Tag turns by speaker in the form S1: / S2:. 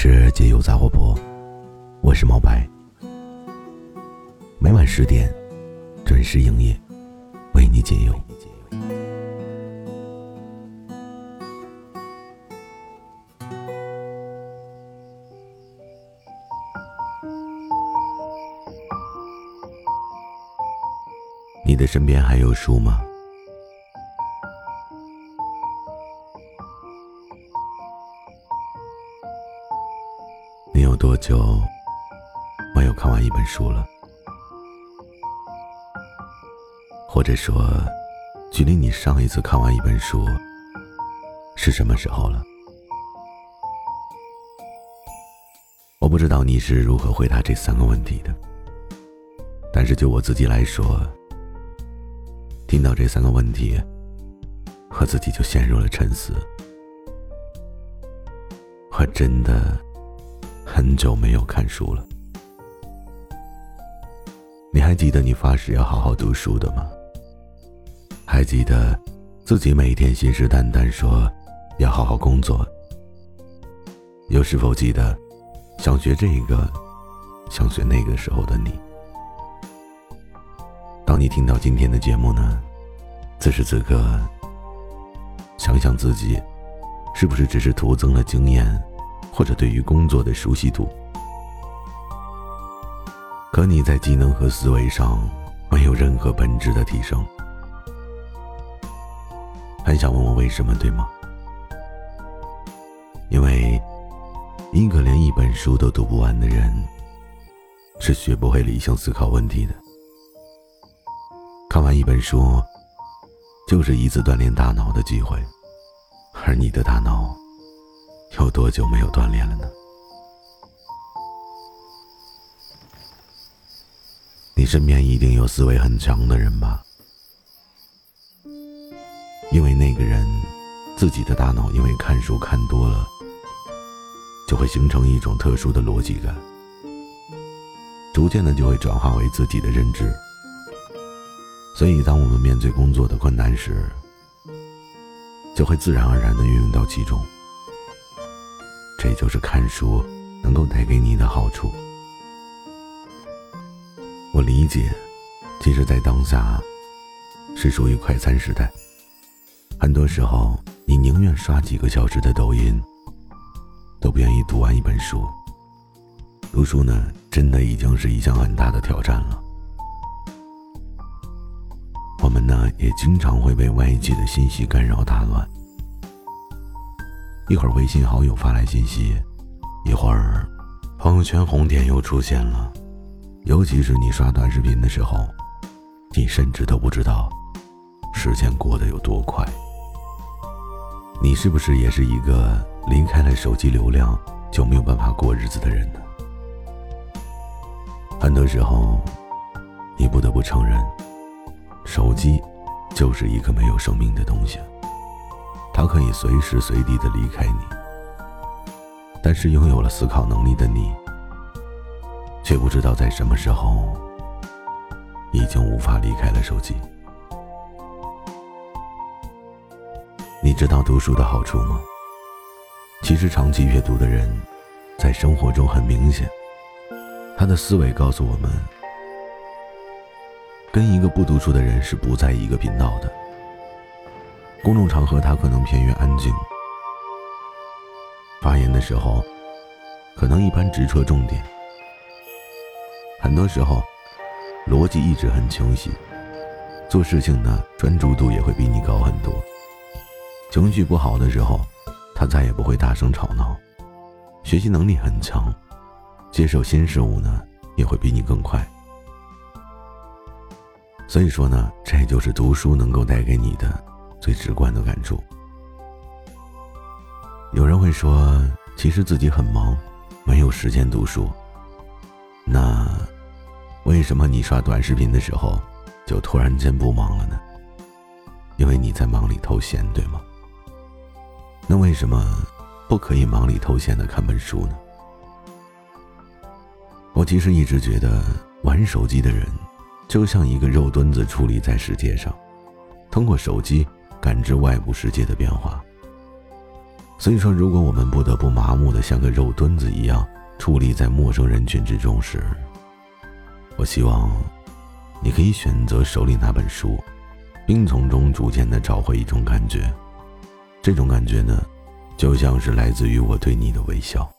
S1: 是解忧杂货铺，我是毛白。每晚十点准时营业，为你解忧。你的身边还有书吗？多久没有看完一本书了？或者说，距离你上一次看完一本书是什么时候了？我不知道你是如何回答这三个问题的，但是就我自己来说，听到这三个问题，我自己就陷入了沉思。我真的。很久没有看书了，你还记得你发誓要好好读书的吗？还记得自己每天信誓旦旦说要好好工作，又是否记得想学这个，想学那个时候的你？当你听到今天的节目呢？此时此刻，想想自己，是不是只是徒增了经验？或者对于工作的熟悉度，可你在技能和思维上没有任何本质的提升。很想问我为什么，对吗？因为一个连一本书都读不完的人，是学不会理性思考问题的。看完一本书，就是一次锻炼大脑的机会，而你的大脑。有多久没有锻炼了呢？你身边一定有思维很强的人吧？因为那个人自己的大脑因为看书看多了，就会形成一种特殊的逻辑感，逐渐的就会转化为自己的认知。所以，当我们面对工作的困难时，就会自然而然的运用到其中。这就是看书能够带给你的好处。我理解，其实，在当下是属于快餐时代，很多时候你宁愿刷几个小时的抖音，都不愿意读完一本书。读书呢，真的已经是一项很大的挑战了。我们呢，也经常会被外界的信息干扰打乱。一会儿微信好友发来信息，一会儿朋友圈红点又出现了。尤其是你刷短视频的时候，你甚至都不知道时间过得有多快。你是不是也是一个离开了手机流量就没有办法过日子的人呢？很多时候，你不得不承认，手机就是一个没有生命的东西。他可以随时随地的离开你，但是拥有了思考能力的你，却不知道在什么时候已经无法离开了手机。你知道读书的好处吗？其实长期阅读的人，在生活中很明显，他的思维告诉我们，跟一个不读书的人是不在一个频道的。公众场合，他可能偏于安静；发言的时候，可能一般直戳重点。很多时候，逻辑一直很清晰，做事情呢专注度也会比你高很多。情绪不好的时候，他再也不会大声吵闹。学习能力很强，接受新事物呢也会比你更快。所以说呢，这就是读书能够带给你的。最直观的感触。有人会说，其实自己很忙，没有时间读书。那为什么你刷短视频的时候，就突然间不忙了呢？因为你在忙里偷闲，对吗？那为什么不可以忙里偷闲的看本书呢？我其实一直觉得，玩手机的人，就像一个肉墩子矗立在世界上，通过手机。感知外部世界的变化，所以说，如果我们不得不麻木的像个肉墩子一样矗立在陌生人群之中时，我希望你可以选择手里那本书，并从中逐渐的找回一种感觉。这种感觉呢，就像是来自于我对你的微笑。